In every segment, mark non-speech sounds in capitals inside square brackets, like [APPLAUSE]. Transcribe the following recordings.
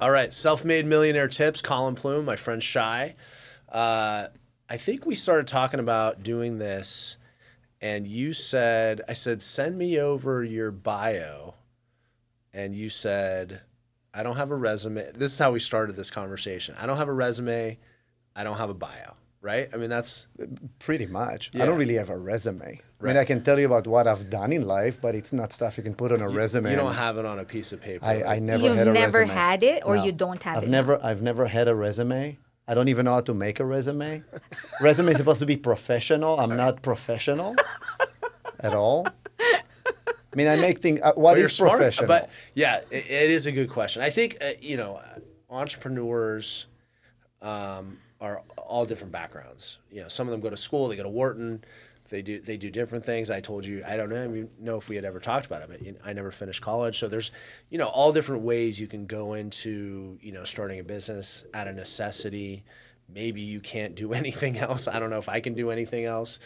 All right, self-made millionaire tips. Colin Plume, my friend Shai. Uh, I think we started talking about doing this, and you said, "I said send me over your bio," and you said, "I don't have a resume." This is how we started this conversation. I don't have a resume. I don't have a bio. Right? I mean, that's Pretty much. Yeah. I don't really have a resume. I mean, I can tell you about what I've done in life, but it's not stuff you can put on a resume. you don't have it on a piece of paper. I, I never You've had a never resume. had it or No. you don't have I've it never I've never had a resume. I don't even know how to make a resume. resume is supposed to be professional. I'm not professional [LAUGHS] at all. I mean, I make things. Uh, what But you're is smart, professional? But yeah, it, it is a good question. I think uh, you know, entrepreneurs um, are all different backgrounds. You know, some of them go to school. They go to Wharton. They do they do different things. I told you I don't know, even know if we had ever talked about it, but you know, I never finished college. So there's you know all different ways you can go into you know starting a business out of necessity. Maybe you can't do [LAUGHS] anything else. I don't know if I can do anything else.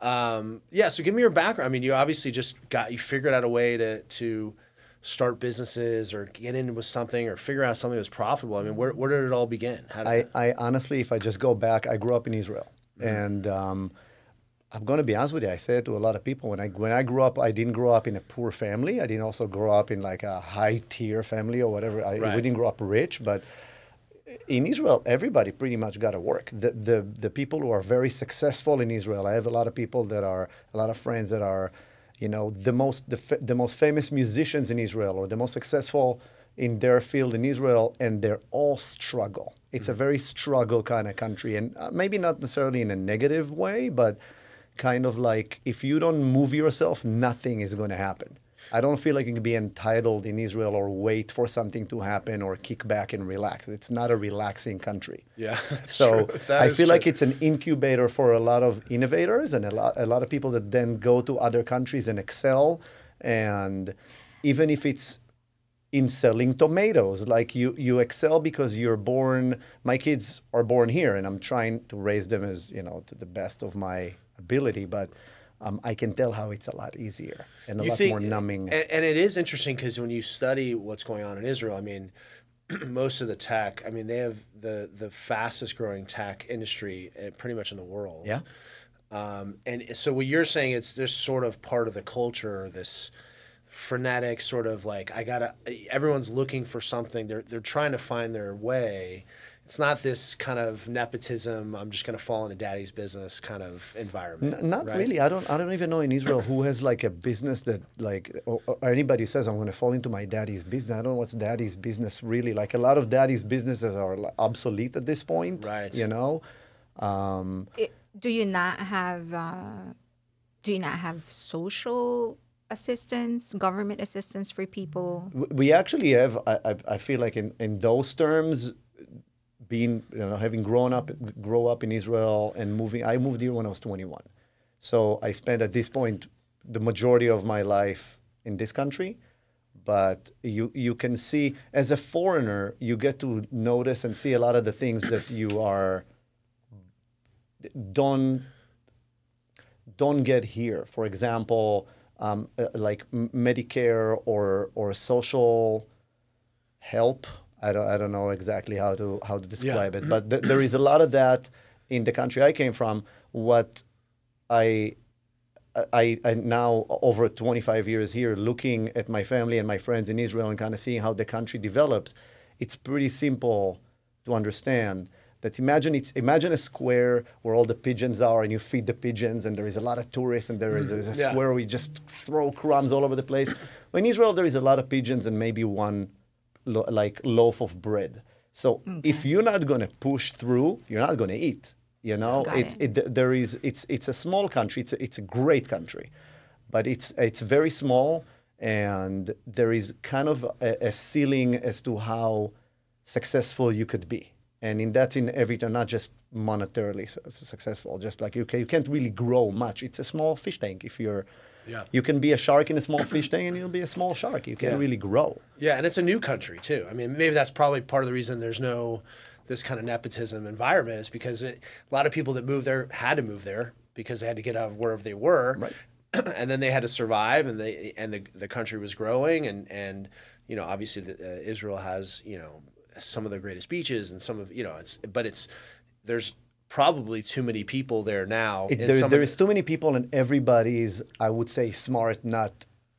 Um, yeah. So give me your background. I mean, you obviously just got you figured out a way to to start businesses or get in with something or figure out something that was profitable. I mean, where where did it all begin? I, I honestly, if I just go back, I grew up in Israel, Mm-hmm. and um, I'm going to be honest with you. I say it to a lot of people. When I when I grew up, I didn't grow up in a poor family. I didn't also grow up in like a high tier family or whatever. I, Right. We didn't grow up rich, but in Israel, everybody pretty much got to work. The, the the people who are very successful in Israel, I have a lot of people that are a lot of friends that are, you know, the most the, fa- the most famous musicians in Israel or the most successful in their field in Israel, and they're all struggle. It's a very struggle kind of country, and uh, maybe not necessarily in a negative way, but kind of like if you don't move yourself, nothing is going to happen. I don't feel like you can be entitled in Israel or wait for something to happen or kick back and relax. It's not a relaxing country. Yeah, [LAUGHS] [LAUGHS] So I feel like it's an incubator for a lot of innovators and a lot a lot of people that then go to other countries and excel. And even if it's in selling tomatoes, like you you excel because you're born. My kids are born here, and I'm trying to raise them as you know to the best of my ability, but. Um, I can tell how it's a lot easier and a You lot think- more numbing. And, and it is interesting because when you study what's going on in Israel, I mean, [CLEARS THROAT] most of the tech, I mean, they have the the fastest growing tech industry uh, pretty much in the world. Yeah. Um, and so what you're saying, it's just sort of part of the culture, this frenetic sort of like I gotta. Everyone's looking for something. They're they're trying to find their way. It's not this kind of nepotism. I'm just gonna fall into daddy's business kind of environment. N- not right? really. I don't. I don't even know in Israel who has like a business that like or, or anybody says I'm going to fall into my daddy's business. I don't know what's daddy's business really. Like a lot of daddy's businesses are obsolete at this point. Right. You know. Um, It- do you not have uh, do you not have social assistance, government assistance for people? we actually have. I, I, I feel like in, in those terms, being you know having grown up grow up in Israel and moving. I moved here when I was 21, so I spent at this point the majority of my life in this country. But you you can see as a foreigner, you get to notice and see a lot of the things that you are don't don't get here. For example, um, uh, like Medicare or or social help. I don't I don't know exactly how to how to describe it, but th- there is a lot of that in the country I came from. What I I, I now over 25 years here looking at my family and my friends in Israel and kind of seeing how the country develops, it's pretty simple to understand that imagine it's imagine a square where all the pigeons are and you feed the pigeons and there is a lot of tourists and there is a mm-hmm. Yeah. square where we just throw crumbs all over the place. Well, in Israel there is a lot of pigeons and maybe one lo- like loaf of bread. So if you're not going to push through, you're not going to eat. You know, it, it. it, there is it's it's a small country. It's a, it's a great country, but it's it's very small, and there is kind of a, a ceiling as to how successful you could be, and in that in everything, not just monetarily successful. Just like you can, you can't really grow much. It's a small fish tank. If you're, Yeah. you can be a shark in a small fish tank, and you'll be a small shark. You can't Yeah. really grow. Yeah, and it's a new country too. I mean, maybe that's probably part of the reason there's no this kind of nepotism environment is because it, a lot of people that moved there had to move there because they had to get out of wherever they were, Right. [CLEARS THROAT] and then they had to survive, and they and the the country was growing, and and you know obviously the, uh, Israel has you know some of the greatest beaches and some of you know it's but it's there's probably too many people there now. It, there, there the- is too many people, and everybody is, I would say, smart, not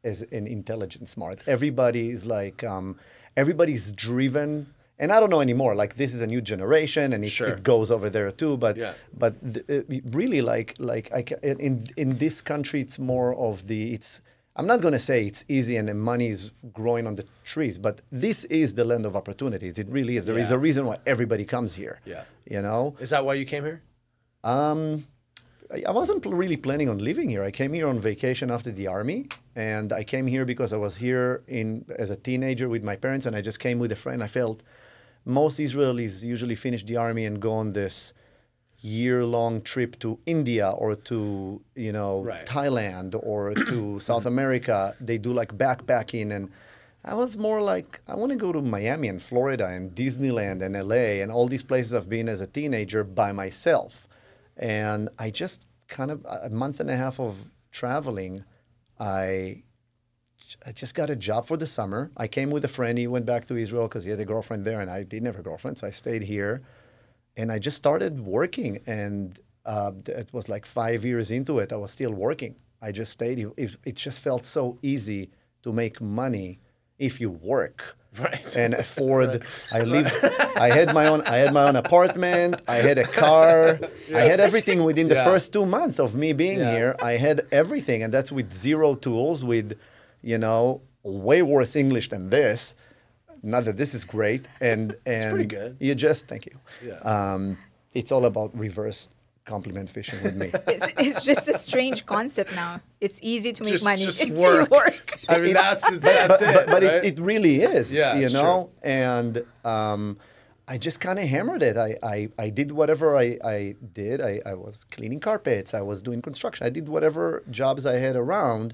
as an intelligent smart. Everybody is like, um, everybody's driven. And I don't know anymore. Like this is a new generation, and it, Sure. it goes over there too. But Yeah. but th- really, like like I ca- in in this country, it's more of the it's. I'm not going to say it's easy and the money is growing on the trees, but this is the land of opportunities. It really is. There is Yeah. a reason why everybody comes here. Yeah. You know. Is that why you came here? Um, I wasn't really planning on living here. I came here on vacation after the army, and I came here because I was here in as a teenager with my parents, and I just came with a friend. I felt most Israelis usually finish the army and go on this year-long trip to India or to you know Right. Thailand or to South America. They do like backpacking and. I was more like I want to go to Miami and Florida and Disneyland and LA and all these places I've been as a teenager by myself. And I just kind of a month and a half of traveling, I I just got a job for the summer. I came with a friend. He went back to Israel because he had a girlfriend there, and I didn't have a girlfriend, so I stayed here. And I just started working, and uh, it was like five years into it. I was still working. I just stayed. It, it, it just felt so easy to make money if you work Right. and [LAUGHS] afford. I lived. I had my own. I had my own apartment. I had a car. [LAUGHS] I had everything within the Yeah. first two months of me being Yeah. here. I had everything, and that's with zero tools. With, you know, way worse English than this. Not that this is great, and and. You just thank you. Yeah. Um, it's all about reverse compliment fishing with me. [LAUGHS] It's, it's just a strange concept now. It's easy to make Just- money just [LAUGHS] if work. you work. I mean, that's that's but, it. but, but right? it, it really is. Yeah, you it's know, and um, I just kind of hammered it. I, I, I did whatever I, I did. I, I was cleaning carpets. I was doing construction. I did whatever jobs I had around.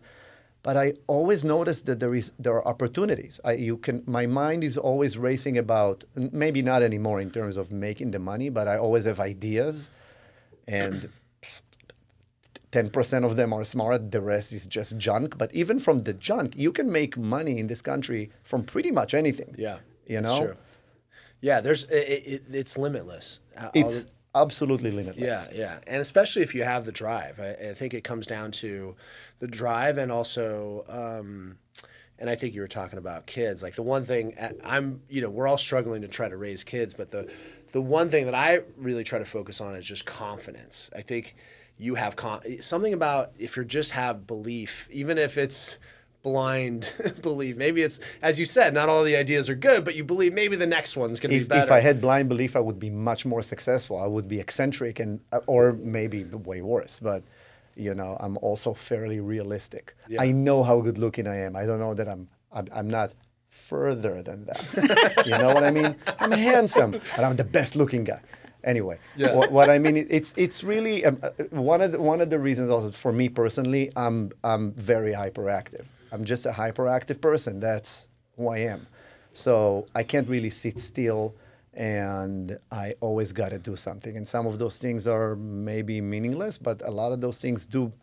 But I always noticed that there is there are opportunities. I, you can my mind is always racing about maybe not anymore in terms of making the money, but I always have ideas, and 10% of them are smart, the rest is just junk. But even from the junk, you can make money in this country from pretty much anything. yeah, You know? true. Yeah, there's it, it, it's limitless. It's the- absolutely limitless. Yeah, yeah, and especially if you have the drive, I, I think it comes down to the drive and also, um, and I think you were talking about kids. Like the one thing I'm, you know, we're all struggling to try to raise kids, but the the one thing that I really try to focus on is just confidence. I think you have con- something about if you just have belief, even if it's blind [LAUGHS] belief. Maybe it's as you said, not all the ideas are good, but you believe maybe the next one's going to be better. if I had blind belief, I would be much more successful. I would be eccentric and, uh, or maybe way worse. But, you know, I'm also fairly realistic. Yeah. I know how good looking I am. I don't know that I'm, I'm, I'm not further than that. you know what I mean? I'm handsome, but I'm the best looking guy. Anyway, Yeah. what, what I mean, it's it's really um, uh, one of the, one of the reasons also for me personally, I'm I'm very hyperactive. I'm just a hyperactive person. That's who I am. So I can't really sit still, and I always got to do something. And some of those things are maybe meaningless, but a lot of those things do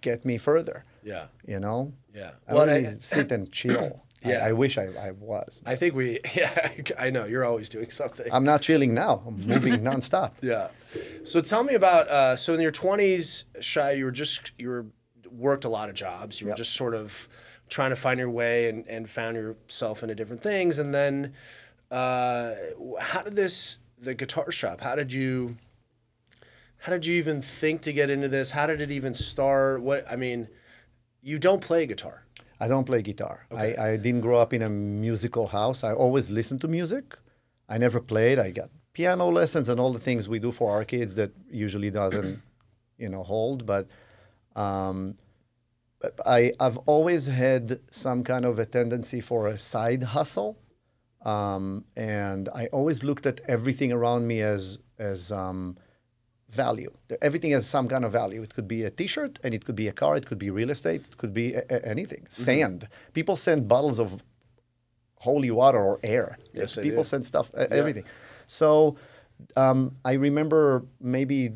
get me further. yeah, You know? yeah. I Well, don't I- sit and chill. Yeah. I, I wish I, I was. I think we, [LAUGHS] yeah, I know you're always doing something. I'm not chilling now. I'm moving [LAUGHS] nonstop. yeah. So tell me about. Uh, so in your 20s, Shai, you were just you were worked a lot of jobs. You were Yep. just sort of trying to find your way and, and found yourself into different things. And then, uh, how did this the guitar shop? How did you? How did you even think to get into this? How did it even start? What I mean, you don't play guitar. I don't play guitar. I, I didn't grow up in a musical house. I always listened to music. I never played. I got piano lessons and all the things we do for our kids that usually doesn't, [CLEARS THROAT] you know, hold. But um, I, I've always had some kind of a tendency for a side hustle. Um, and I always looked at everything around me as, as um, value. Everything has some kind of value. It could be a T-shirt, and it could be a car. It could be real estate. It could be a- a- anything. Mm-hmm. Sand. People send bottles of holy water or air. Yes, People do. send stuff. e- Everything. So um, I remember maybe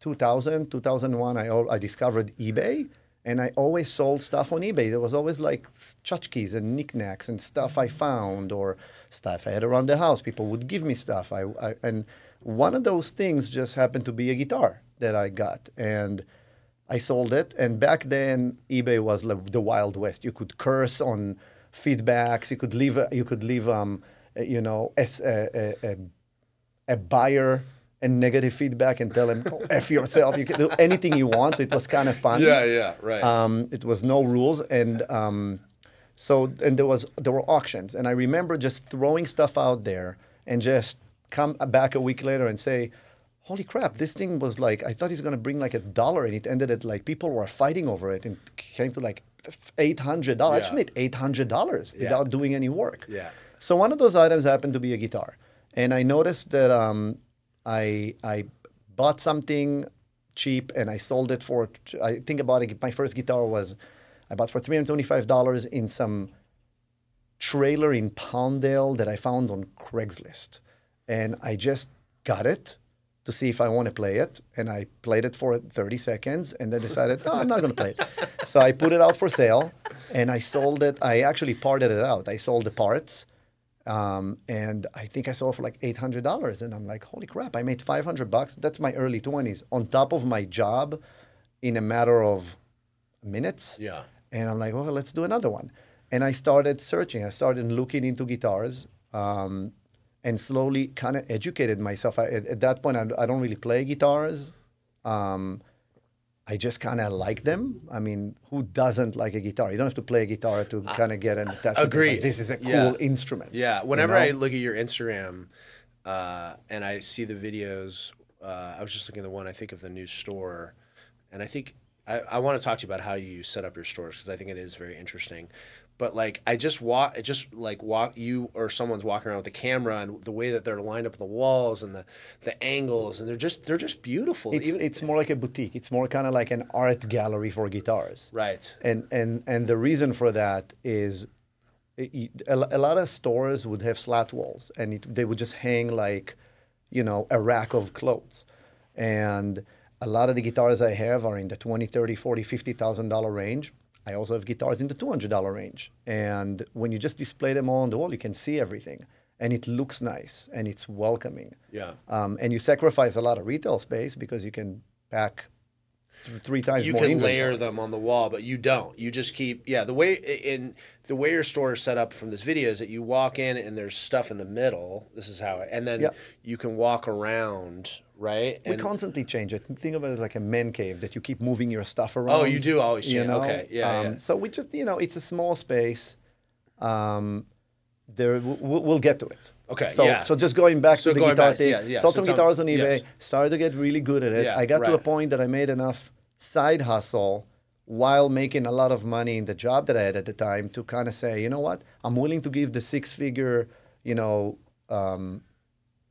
2000, 2001. I I discovered eBay, And I always sold stuff on eBay. There was always like tchotchkes and knickknacks and stuff I found or stuff I had around the house. People would give me stuff. I, I and one of those things just happened to be a guitar that I got, and I sold it. And back then, eBay was like the wild west. You could curse on feedbacks. You could leave. a- You could leave. Um, you know, as a, a, a, a buyer and negative feedback and tell him, "Go [LAUGHS] f yourself." You can do anything you want. So it was kind of fun. Yeah, yeah, right. Um, it was no rules, and um, so and there was there were auctions, and I remember just throwing stuff out there and just come back a week later and say, "Holy crap! This thing was like I thought he's going to bring like a dollar, and it ended at like people were fighting over it, and came to like eight hundred dollars. I just made eight hundred dollars without doing any work. Yeah. So one of those items happened to be a guitar, and I noticed that um, I I bought something cheap and I sold it for. I think about it. My first guitar was I bought for three hundred twenty five dollars in some trailer in Palmdale that I found on Craigslist, and I just got it to see if I want to play it, and I played it for 30 seconds, and then decided, no, I'm not going to play it. [LAUGHS] So I put it out for sale, and I sold it. I actually parted it out. I sold the parts, um, and I think I sold it for like $800, and I'm like, holy crap! I made 500 bucks. That's my early 20s on top of my job, in a matter of minutes. Yeah. And I'm like, well, let's do another one. And I started searching. I started looking into guitars um, and slowly kind of educated myself. I, at, at that point, I, I don't really play guitars. Um, I just kind of like them. I mean, who doesn't like a guitar? You don't have to play a guitar to kind of get an attachment. Like, Agreed. this is a cool Yeah. instrument. Yeah, you whenever know? I look at your Instagram uh, and I see the videos, uh, I was just looking at the one I think of the new store, and I think I, I want to talk to you about how you set up your stores because I think it is very interesting. But like I just walk, it just like walk you or someone's walking around with the camera and the way that they're lined up on the walls and the the angles and they're just they're just beautiful. It's, Even- it's more like a boutique. It's more kind of like an art gallery for guitars. right. And and and the reason for that is, it, a, a lot of stores would have slat walls, and it, they would just hang like, you know, a rack of clothes, and a lot of the guitars I have are in the 20, 30, 40, 50,000 dollar range. I also have guitars in the $200 range. And when you just display them all on the wall, you can see everything. And it looks nice and it's welcoming. Yeah. Um, and you sacrifice a lot of retail space because you can pack th- three times you more can inventory. layer them on the wall, but you don't. You just keep yeah. The way in the way your store is set up from this video is that you walk in and there's stuff in the middle. This is how it, and then Yeah. you can walk around, right? We And constantly change it. Think of it like a man cave that you keep moving your stuff around. Oh, you do always you change. know? Okay, yeah, Um, yeah. So we just, you know, it's a small space. Um, there, we'll, we'll get to it. Okay, So, yeah. so just going back So to the guitar back, thing, yeah, yeah. sold So some guitars on eBay, yes. started to get really good at it. Yeah, I got to a point that I made enough side hustle while making a lot of money in the job that I had at the time to kind of say, you know what, I'm willing to give the six-figure, you know, um,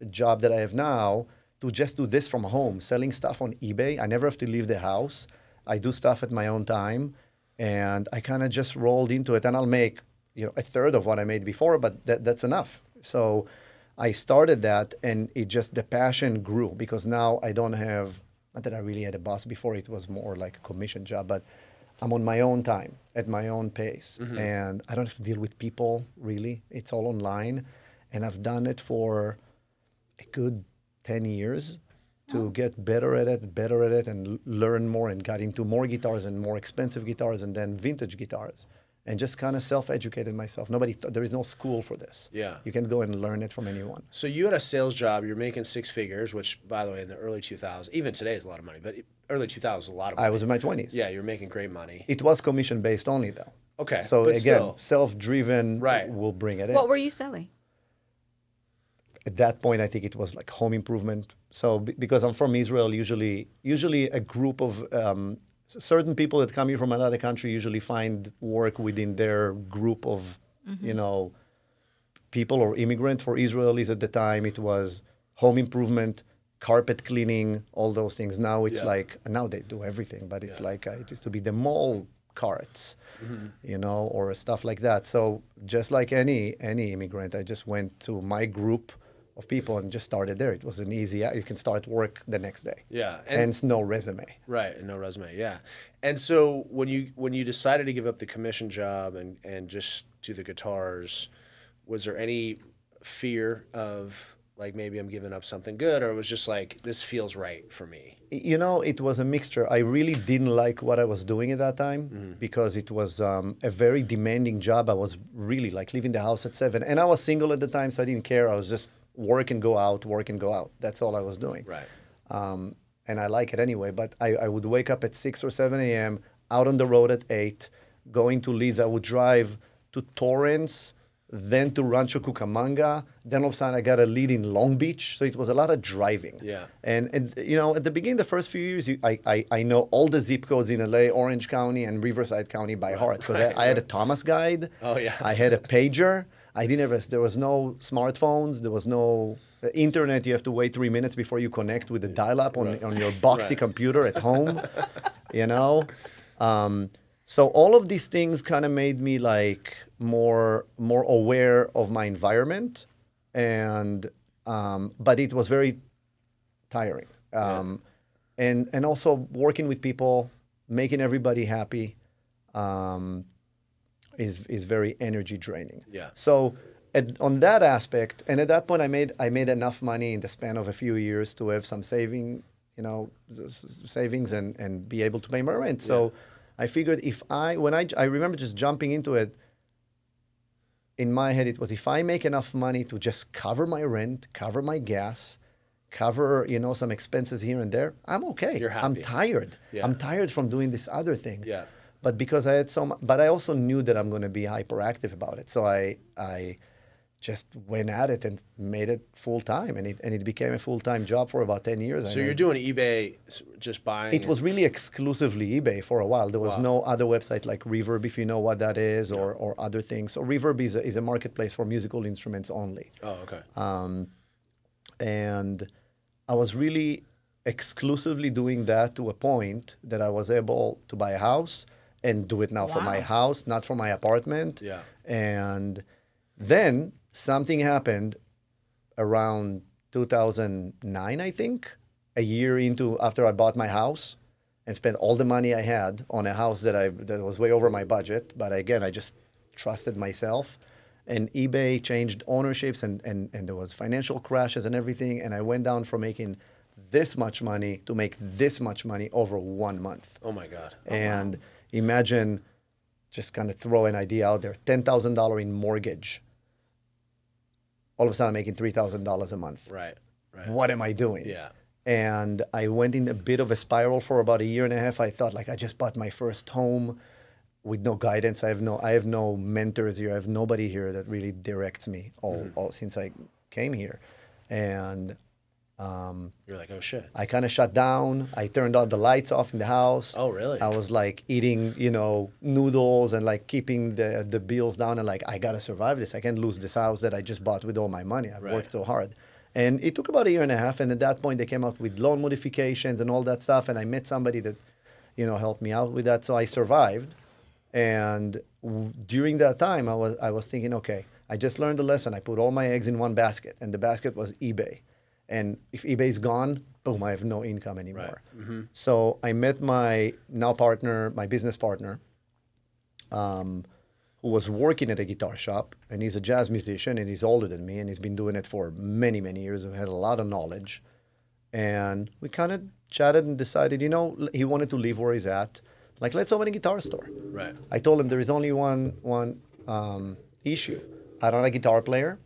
job that I have now to just do this from home, selling stuff on eBay. I never have to leave the house. I do stuff at my own time, and I kind of just rolled into it. And I'll make you know a third of what I made before, but that, that's enough. So I started that, and it just the passion grew because now I don't have not that I really had a boss before. It was more like a commission job, but I'm on my own time at my own pace, mm-hmm. and I don't have to deal with people really. It's all online, and I've done it for a good 10 years to oh. get better at it, better at it, and l- learn more and got into more guitars and more expensive guitars and then vintage guitars and just kind of self-educated myself. Nobody, there is no school for this. Yeah. You can go and learn it from anyone. So you had a sales job. You're making six figures, which, by the way, in the early 2000s, even today is a lot of money, but early 2000s is a lot of money. I was in my 20s. Yeah, you're making great money. It was commission based only though. Okay, So again, still. self-driven Right. will bring it in. What were you selling? At that point, I think it was like home improvement. So be- because I'm from Israel, usually usually a group of um, certain people that come here from another country usually find work within their group of you know people or immigrant. For Israelis at the time, it was home improvement, carpet cleaning, all those things. Now it's Yeah. like now they do everything, but it's Yeah. like uh, it used to be the mall carts, you know, or stuff like that. So just like any any immigrant, I just went to my group of people and just started there. It was an easy. You can start work the next day. Yeah, and- Hence, no resume. Right, and no resume. Yeah, and so when you when you decided to give up the commission job and and just do the guitars, was there any fear of like maybe I'm giving up something good, or it was just like this feels right for me? You know, it was a mixture. I really didn't like what I was doing at that time because it was um, a very demanding job. I was really like leaving the house at seven, and I was single at the time, so I didn't care. I was just work and go out, work and go out. That's all I was doing. Right. um, and I like it anyway. But I, I would wake up at six or seven a.m. out on the road at eight, going to leads. I would drive to Torrance, then to Rancho Cucamonga. Then all of a sudden I got a lead in Long Beach. So it was a lot of driving. Yeah. And, and you know, at the beginning, the first few years, you, I, I, I know all the zip codes in LA, Orange County, and Riverside County by heart because I, I had a Thomas guide. Oh, yeah. I had a pager. I didn't have. A, there was no smartphones. There was no internet. You have to wait three minutes before you connect with the dial-up on, on your boxy Right. computer at home. [LAUGHS] you know, um, so all of these things kind of made me like more more aware of my environment, and um, but it was very tiring. Um, and and also working with people, making everybody happy. Um, is is very energy draining. Yeah. So at, on that aspect, and at that point, I made I made enough money in the span of a few years to have some saving, you know, savings and and be able to pay my rent. So I figured if I when I I remember just jumping into it. In my head, it was if I make enough money to just cover my rent, cover my gas, cover you know some expenses here and there, I'm okay. You're I'm tired. Yeah. I'm tired from doing this other thing. Yeah. But because I had so but I also knew that I'm going to be hyperactive about it. So I, I just went at it and made it full time, and it and it became a full time job for about ten years. I So you're doing eBay, just buying. It was really exclusively eBay for a while. There was Wow. no other website like Reverb, if you know what that is, or, or other things. So Reverb is a, is a marketplace for musical instruments only. Oh, okay. Um, and I was really exclusively doing that to a point that I was able to buy a house and do it now for my house, not for my apartment. Yeah. And then something happened around 2009, I think, a year into after I bought my house and spent all the money I had on a house that I that was way over my budget. But again, I just trusted myself. And eBay changed ownerships and, and, and there was financial crashes and everything. And I went down from making this much money to make this much money over one month. Oh my God. And oh, imagine just kind of throw an idea out there $10,000 in mortgage. All of a sudden, I'm making $3,000 a month. Right. Right. What am I doing? Yeah. And I went in a bit of a spiral for about a year and a half. I thought, like, I just bought my first home with no guidance. I have no, I have no mentors here. I have nobody here that really directs me all, Mm-hmm. all since I came here. And um, You're like, oh shit. I kind of shut down. I turned all the lights off in the house. Oh, really? I was like eating, you know, noodles and like keeping the the bills down and like I gotta survive this. I can't lose this house that I just bought with all my money. I've Right. worked so hard. And it took about a year and a half. And at that point, they came out with loan modifications and all that stuff. And I met somebody that, you know, helped me out with that. So I survived. And w- during that time, I was I was thinking, okay, I just learned a lesson. I put all my eggs in one basket, and the basket was eBay. And if eBay's gone, boom, I have no income anymore. So I met my now partner, my business partner, um, who was working at a guitar shop, and he's a jazz musician, and he's older than me, and he's been doing it for many, many years. He had a lot of knowledge, and we kind of chatted and decided, you know, he wanted to leave where he's at. Like, let's open a guitar store. Right. I told him there is only one one um, issue. I'm not a guitar player.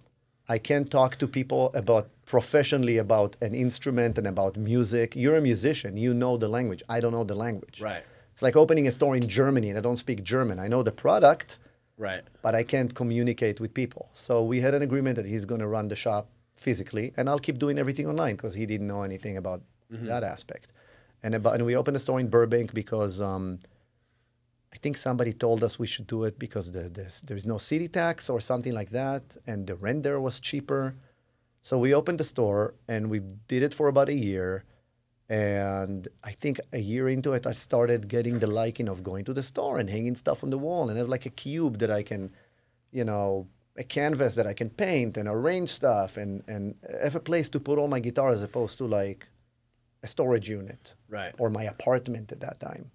I can't talk to people about professionally about an instrument and about music. You're a musician. You know the language. I don't know the language. Right. It's like opening a store in Germany and I don't speak German. I know the product, Right. but I can't communicate with people. So we had an agreement that he's going to run the shop physically, and I'll keep doing everything online because he didn't know anything about that aspect. And about, and we opened a store in Burbank because um, I think somebody told us we should do it because the, the, there's no city tax or something like that, and the rent there was cheaper. So we opened the store and we did it for about a year. And I think a year into it, I started getting the liking of going to the store and hanging stuff on the wall and have like a cube that I can, you know, a canvas that I can paint and arrange stuff and, and have a place to put all my guitar as opposed to like a storage unit Right. or my apartment at that time.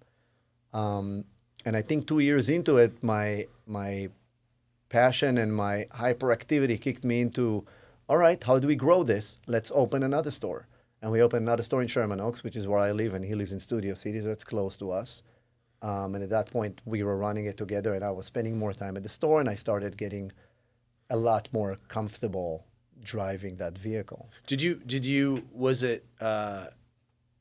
Um, and I think two years into it, my my passion and my hyperactivity kicked me into, all right, how do we grow this? Let's open another store. And we opened another store in Sherman Oaks, which is where I live, and he lives in Studio City, so it's close to us. Um, and at that point, we were running it together, and I was spending more time at the store, and I started getting a lot more comfortable driving that vehicle. Did you did you was it uh,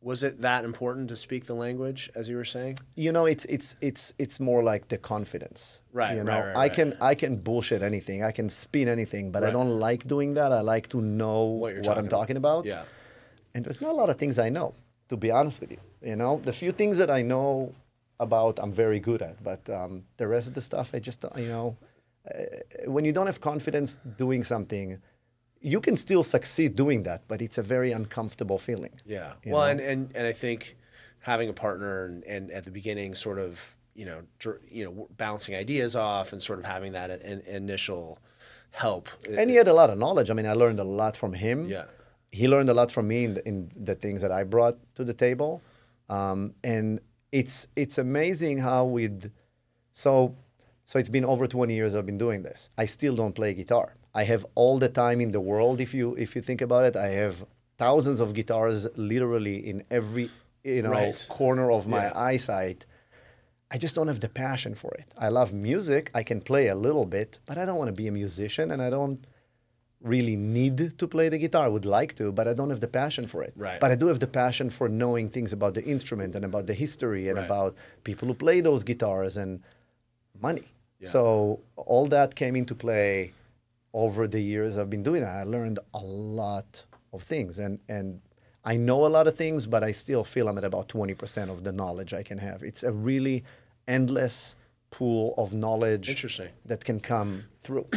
was it that important to speak the language as you were saying? you know it's it's it's it's more like the confidence. Right, you know right, right, i right. can i can bullshit anything. I can spin anything but i don't like doing that. I like to know What what, i'm talking talking about. Yeah. and there's not a lot of things i know to be honest with you you know? The few things that i know about i'm very good at but um, the rest of the stuff i just you know uh, when you don't have confidence doing something you can still succeed doing that but it's a very uncomfortable feeling Yeah. Well, know? and, and and I think having a partner and, and at the beginning, sort of you know dr- you know bouncing ideas off and sort of having that in, initial help. and he had a lot of knowledge. I mean, I learned a lot from him. Yeah. He learned a lot from me in the, in the things that I brought to the table, um, and it's it's amazing how we'd so so it's been over 20 years I've been doing this. I still don't play guitar. I have all the time in the world. If you if you think about it, I have thousands of guitars literally in every you know Right. corner of my Yeah. eyesight. I just don't have the passion for it. I love music. I can play a little bit, but I don't want to be a musician and I don't really need to play the guitar. I would like to, but I don't have the passion for it. Right. But I do have the passion for knowing things about the instrument and about the history and Right. about people who play those guitars and money. Yeah. So all that came into play over the years I've been doing it. I learned a lot of things and and I know a lot of things, but I still feel I'm at about 20% of the knowledge I can have. It's a really endless pool of knowledge Interesting. that can come through. [CLEARS THROAT]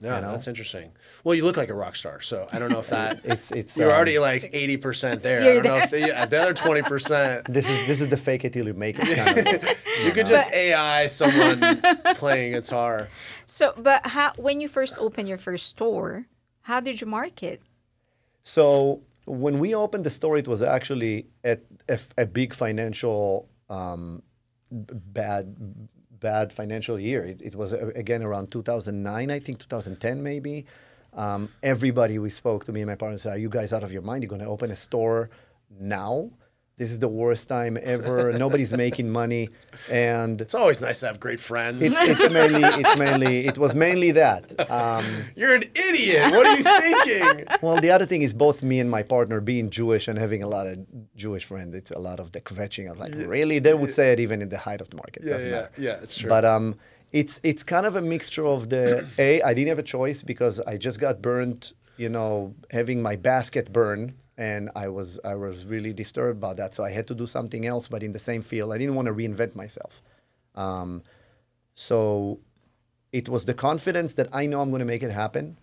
Yeah, you know? that's interesting. Well, you look like a rock star, so I don't know if that [LAUGHS] It's- it's, you're um, already like eighty percent there. I You're don't know if the, yeah, the other twenty percent. this is this is the fake it till you make it kind of. [LAUGHS] You could just AI someone [LAUGHS] playing guitar. So, but how when you first opened your first store, how did you market? So when we opened the store, it was actually at a, a big financial um, bad bad financial year. It, it was uh, again around 2009, I think 2010 maybe. Um, everybody we spoke to me and my partner said, "Are you guys out of your mind? You're going to open a store now? This is the worst time ever. Nobody's making money." And It's always nice to have great friends. it's, it's mainly it's mainly it was mainly that. Um, You're an idiot. What are you thinking? [LAUGHS] well, the other thing is both me and my partner being Jewish and having a lot of Jewish friends. It's a lot of the kvetching. I'm like, really? They would say it even in the height of the market. Yeah, Doesn't yeah, matter. yeah, it's true. But um, it's it's kind of a mixture of the a. I didn't have a choice because I just got burned. You know, having my basket burn, and I was I was really disturbed about that. So I had to do something else, but in the same field. I didn't want to reinvent myself. Um, so it was the confidence that I know I'm going to make it happen.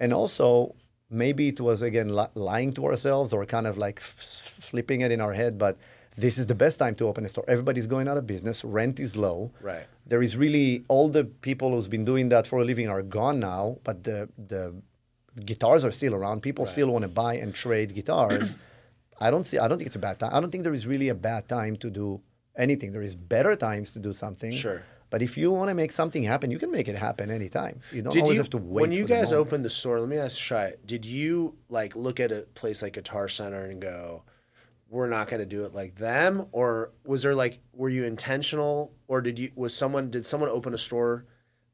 And also, maybe it was again li- lying to ourselves or kind of like f- flipping it in our head, but this is the best time to open a store. Everybody's going out of business, rent is low. Right. There is really all the people who's been doing that for a living are gone now, but the the guitars are still around. People Right. still want to buy and trade guitars. [CLEARS THROAT] I don't see I don't think it's a bad time. I don't think there is really a bad time to do anything. There is better times to do something. Sure. But if you want to make something happen, you can make it happen anytime. You don't Did always you have to wait. when you the guys moment. opened the store? Let me ask Shai. Did you like look at a place like Guitar Center and go, "We're not going to do it like them," or was there like were you intentional, or did you was someone did someone open a store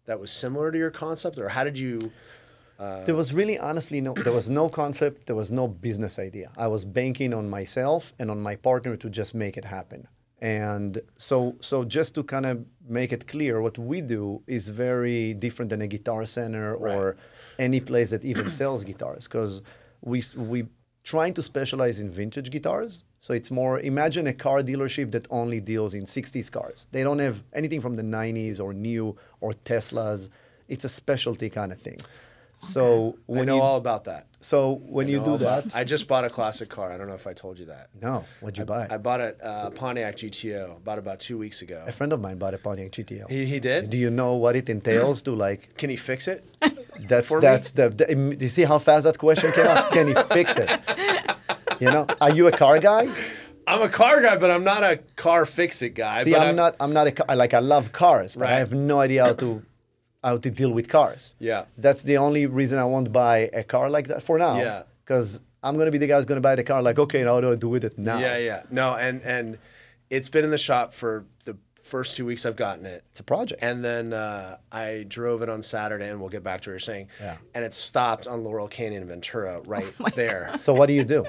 that was similar to your concept, or how did you? There was really honestly no there was no concept, there was no business idea. I was banking on myself and on my partner to just make it happen. And so so just to kind of make it clear, what we do is very different than a guitar center or any place that even [CLEARS THROAT] sells guitars because we we trying to specialize in vintage guitars. So it's more imagine a car dealership that only deals in 60s cars. They don't have anything from the 90s or new or Teslas. It's a specialty kind of thing. So I when know you all about that. so when I you do about- that, I just bought a classic car. I don't know if I told you that. no, what'd you buy? I bought a uh, Pontiac GTO. Bought about two weeks ago. a friend of mine bought a Pontiac GTO. He, he did. Do you know what it entails to like? [CLEARS THROAT] Can he fix it? [LAUGHS] That's that's the, the. Do you see how fast that question came out? Can he fix it? You know, are you a car guy? I'm a car guy, but I'm not a car fix it guy. See, but I'm, not. I'm not a car. Like I love cars, but I have no idea how to how to deal with cars. Yeah. That's the only reason I won't buy a car like that for now. Yeah. Because I'm gonna be the guy who's gonna buy the car. Like, okay, now do I do with it now? Yeah, yeah. No, and and it's been in the shop for the first two weeks I've gotten it. It's a project. And then uh, I drove it on Saturday, and we'll get back to what you're saying. Yeah. And it stopped on Laurel Canyon Ventura right there. so what do you do?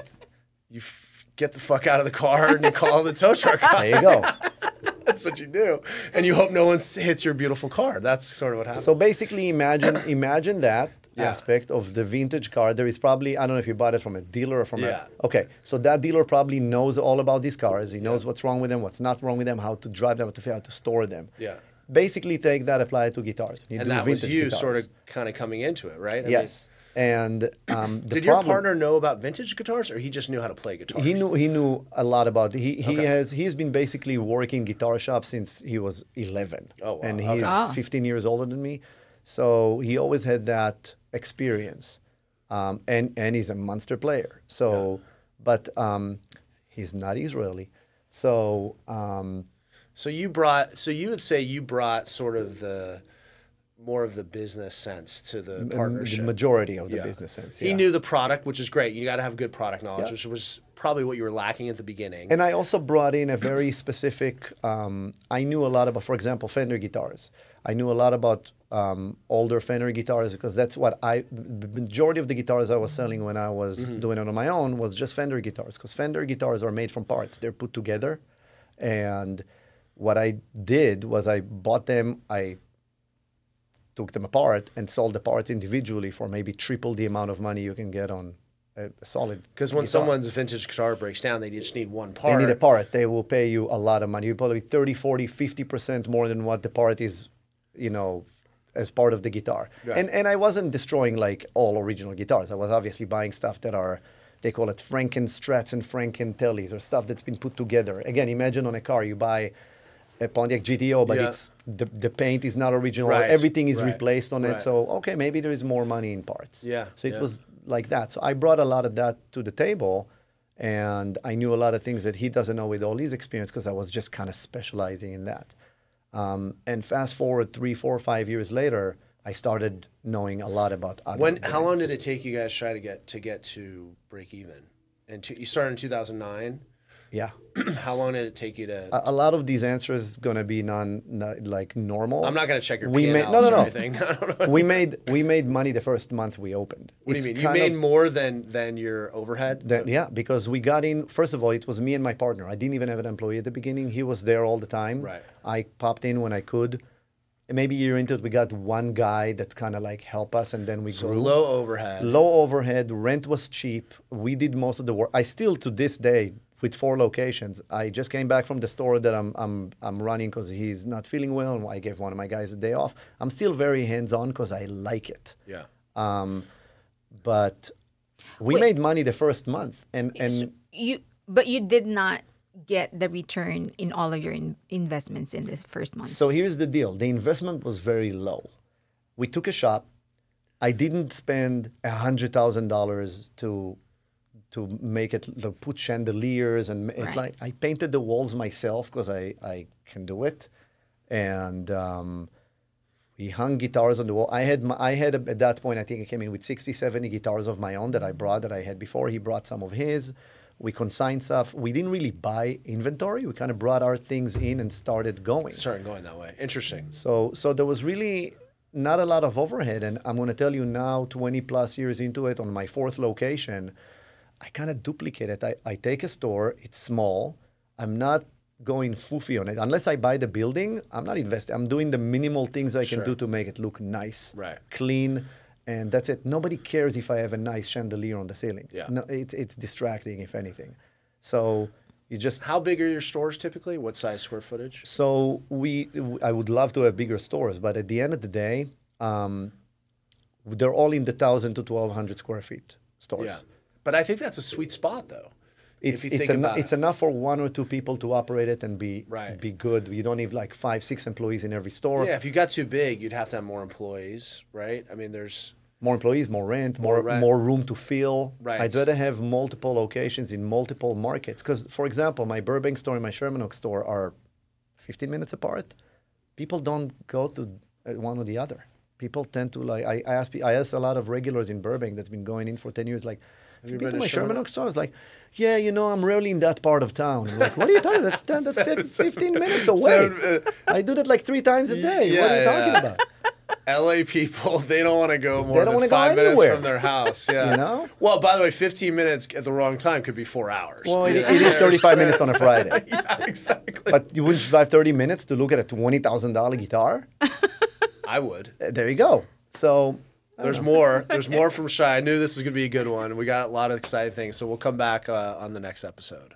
You f- get the fuck out of the car and you call the tow truck. There you go. [LAUGHS] That's what you do, and you hope no one hits your beautiful car. That's sort of what happens. So basically, imagine imagine that Yeah. aspect of the vintage car. There is probably I don't know if you bought it from a dealer or from Yeah. a okay. So that dealer probably knows all about these cars. He knows what's wrong with them, what's not wrong with them, how to drive them, how to how to store them. Yeah. Basically, take that, apply it to guitars. You and do that was vintage you guitars. sort of kind of coming into it, right? I mean, yes. And um, the did your problem- partner know about vintage guitars, or he just knew how to play guitar? He knew he knew a lot about he he Okay. has he's been basically working guitar shop since he was 11. Oh, wow. And Okay. he's Ah. 15 years older than me. So he always had that experience. Um, and and he's a monster player. So but um, he's not Israeli. So um, So you brought. So you would say you brought sort of the more of the business sense to the partnership. the majority of the Yeah. business sense. He knew the product, which is great. You got to have good product knowledge, Yeah. which was probably what you were lacking at the beginning. And I also brought in a very specific. Um, I knew a lot about, for example, Fender guitars. I knew a lot about um, older Fender guitars because that's what I. The majority of the guitars I was selling when I was doing it on my own was just Fender guitars because Fender guitars are made from parts. They're put together, and what I did was I bought them. I took them apart and sold the parts individually for maybe triple the amount of money you can get on a solid. Because when guitar. someone's vintage guitar breaks down, they just need one part. They need a part. They will pay you a lot of money. You probably 30, 40, 50% more than what the part is, you know, as part of the guitar. Right. And and I wasn't destroying like all original guitars. I was obviously buying stuff that are they call it Franken Strats and Franken Tellys or stuff that's been put together. Again, imagine on a car you buy a Pontiac GTO, but Yeah. it's the, the paint is not original. Right, Everything is right, replaced on right. it. So okay, maybe there is more money in parts. Yeah, So it yeah. was like that. So I brought a lot of that to the table, and I knew a lot of things that he doesn't know with all his experience because I was just kind of specializing in that. Um, and fast forward three, four, five years later, I started knowing a lot about other. When? How long did it take you guys try to get to get to break even? And to, you started in 2009. Yeah, [CLEARS THROAT] how long did it take you to? a, a lot of these answers gonna be non, like normal. I'm not going to check your we made no, no, or no. anything. [LAUGHS] I don't know. we made we made money the first month we opened. What do you mean? You made of- more than than your overhead? That, yeah, because we got in. First of all, it was me and my partner. I didn't even have an employee at the beginning. He was there all the time. Right. I popped in when I could. And maybe you're into it, we got one guy that kind of like helped us, and then we so grew. low overhead. Low overhead, rent was cheap. We did most of the work. I still, to this day, with four locations, I just came back from the store that I'm I'm I'm running because he's not feeling well, and I gave one of my guys a day off. I'm still very hands on because I like it yeah. um, but we Wait. made money the first month, and and you but you did not get the return in all of your in- investments in this first month. so here's the deal: the investment was very low. We took a shop. I didn't spend a hundred thousand dollars to to make it to put chandeliers and ma- it Right. like I painted the walls myself because I I can do it, and. Um, we hung guitars on the wall. I had my, I had at that point I think I came in with 60, 70 guitars of my own that I brought that I had before. He brought some of his. We consigned stuff. We didn't really buy inventory. We kind of brought our things in and started going. Started going that way. Interesting. So so there was really not a lot of overhead. And I'm going to tell you now, 20 plus years into it, on my fourth location, I kind of duplicate it. I, I take a store. It's small. I'm not going foofy on it. Unless I buy the building, I'm not investing. I'm doing the minimal things I can Sure. do to make it look nice, Right. clean, and that's it. Nobody cares if I have a nice chandelier on the ceiling. Yeah. No, it's it's distracting if anything. So you just How big are your stores typically? What size square footage? so we, I would love to have bigger stores, but at the end of the day, um, they're all in the thousand to twelve hundred square feet stores. Yeah. But I think that's a sweet spot though. it's it's eno- about it's enough for one or two people to operate it and be Right. be good. You don't need like five six employees in every store. Yeah, if you got too big, you'd have to have more employees, right? I mean, there's More employees, more rent, More more rent. more room to fill. Right. I'd rather have multiple locations in multiple markets. Because, for example, my Burbank store and my Sherman Oaks store are 15 minutes apart. People don't go to uh, one or the other. People tend to like. I, I ask. I ask a lot of regulars in Burbank that's been going in for 10 years. Like, have you been to Sherman store? I was like, yeah, you know, I'm rarely in that part of town. I'm like, what are you talking? about? That's 10, that's [LAUGHS] 15 minutes away. I do that like three times a day. Yeah, what are you talking yeah. about? LA people, they don't want to go more don't than five minutes anywhere. from their house. [LAUGHS] Yeah. You know? Well, by the way, 15 minutes at the wrong time could be four hours. Well, it, it is [LAUGHS] 35 minutes on a Friday. yeah, exactly. But you wouldn't drive 30 minutes to look at a $20,000 guitar? I would. Uh, There you go. So, There's more. There's [LAUGHS] more from Shai. I knew this was going to be a good one. We got a lot of exciting things. So we'll come back uh, on the next episode.